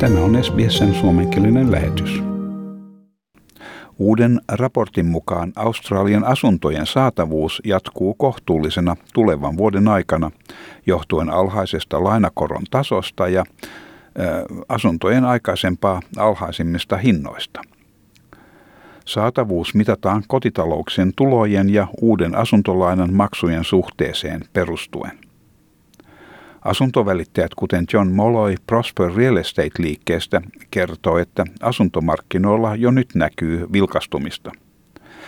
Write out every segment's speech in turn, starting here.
Tämä on SBSn suomenkielinen lähetys. Uuden raportin mukaan Australian asuntojen saatavuus jatkuu kohtuullisena tulevan vuoden aikana johtuen alhaisesta lainakoron tasosta ja asuntojen aikaisempaa alhaisimmista hinnoista. Saatavuus mitataan kotitalouksien tulojen ja uuden asuntolainan maksujen suhteeseen perustuen. Asuntovälittäjät kuten John Molloy Prosper Real Estate-liikkeestä kertoo, että asuntomarkkinoilla jo nyt näkyy vilkastumista.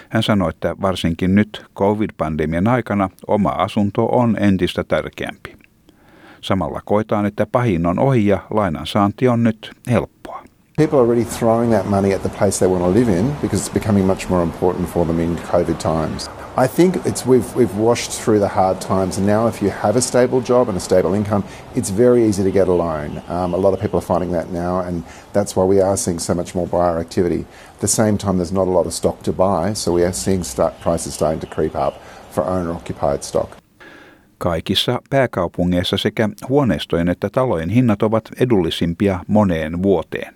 Hän sanoi, että varsinkin nyt covid-pandemian aikana oma asunto on entistä tärkeämpi. Samalla koetaan, että pahin on ohi ja lainan saanti on nyt helppoa. People are already throwing that money at the place they want to live in because it's becoming much more important for them in COVID times. I think it's we've we've washed through the hard times, and now if you have a stable job and a stable income, it's very easy to get a loan. Um, a lot of people are finding that now, and that's why we are seeing so much more buyer activity. At the same time, there's not a lot of stock to buy, so we are seeing start, prices starting to creep up for owner-occupied stock. Kaikissa pääkaupungeissa sekä huoneistojen että talojen hinnat ovat edullisimpia moneen vuoteen.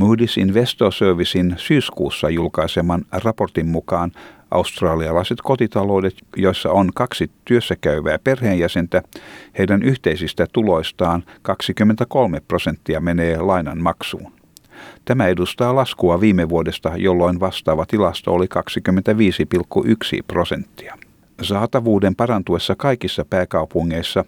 Moody's Investor Servicein syyskuussa julkaiseman raportin mukaan australialaiset kotitaloudet, joissa on kaksi työssäkäyvää perheenjäsentä, heidän yhteisistä tuloistaan 23 prosenttia menee lainan maksuun. Tämä edustaa laskua viime vuodesta, jolloin vastaava tilasto oli 25,1 prosenttia. Saatavuuden parantuessa kaikissa pääkaupungeissa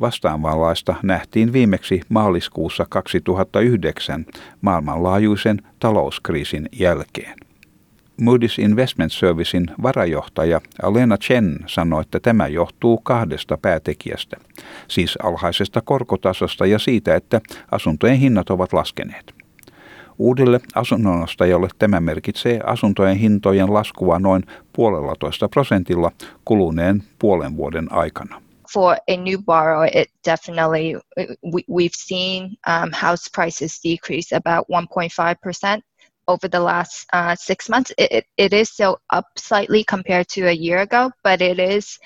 vastaavanlaista nähtiin viimeksi maaliskuussa 2009 maailmanlaajuisen talouskriisin jälkeen. Moody's Investment Servicein varajohtaja Alena Chen sanoi, että tämä johtuu kahdesta päätekijästä, siis alhaisesta korkotasosta ja siitä, että asuntojen hinnat ovat laskeneet. Uudelle asunnonostajalle tämä merkitsee asuntojen hintojen laskua noin puolella toista prosentilla kuluneen puolen vuoden aikana. for a new borrower, it definitely we, we've seen um, house prices decrease about 1.5% over the last uh, six months. It, it, it is still up slightly compared to a year ago, but it is,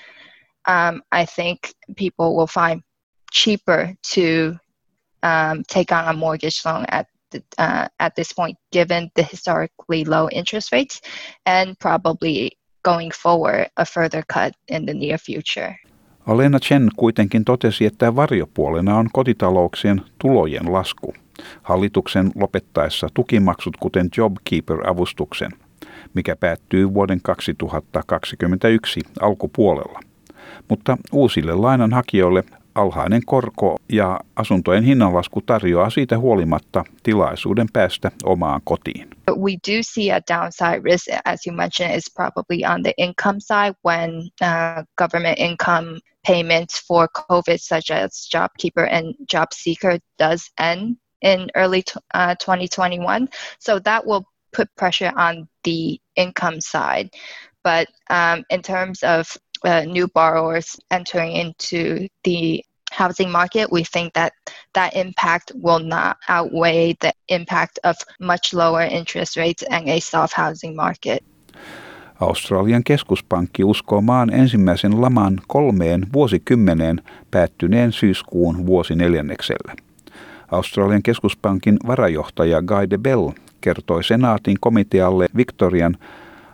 um, I think, people will find cheaper to um, take on a mortgage loan at uh, at this point, given the historically low interest rates, and probably going forward a further cut in the near future. Alena Chen kuitenkin totesi, että varjopuolena on kotitalouksien tulojen lasku hallituksen lopettaessa tukimaksut kuten JobKeeper-avustuksen, mikä päättyy vuoden 2021 alkupuolella. Mutta uusille lainanhakijoille alhainen korko ja asuntojen hinnanlasku tarjoaa siitä huolimatta tilaisuuden päästä omaan kotiin. We do see a downside risk, as you mentioned, is probably on the income side when uh, government income payments for COVID, such as JobKeeper and JobSeeker, does end in early uh, 2021. So that will put pressure on the income side. But um, in terms of uh, new borrowers entering into the housing market, we think that that impact will not outweigh the impact of much lower interest rates and a soft housing market. Australian keskuspankki uskoo maan ensimmäisen laman kolmeen vuosikymmeneen päättyneen syyskuun vuosineljänneksellä. Australian keskuspankin varajohtaja Guy de Bell kertoi senaatin komitealle Victorian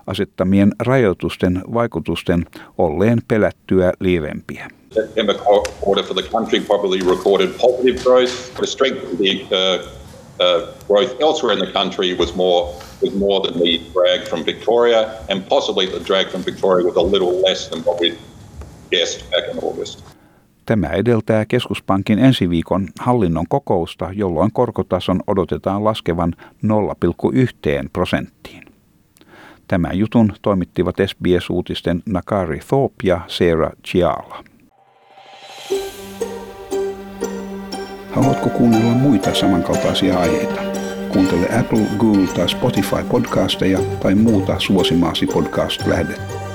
asettamien rajoitusten vaikutusten olleen pelättyä lievempiä. September quarter for the country probably recorded positive growth. The strength of the uh, uh, growth elsewhere in the country was more was more than the drag from Victoria, and possibly the drag from Victoria was a little less than what we guessed back in August. Tämä edeltää keskuspankin ensi viikon hallinnon kokousta, jolloin korkotason odotetaan laskevan 0,1 prosenttiin. Tämän jutun toimittivat SBS-uutisten Nakari Thorpe ja Sarah Chiala. Haluatko kuunnella muita samankaltaisia aiheita? Kuuntele Apple, Google tai Spotify podcasteja tai muuta suosimaasi podcast-lähdettä.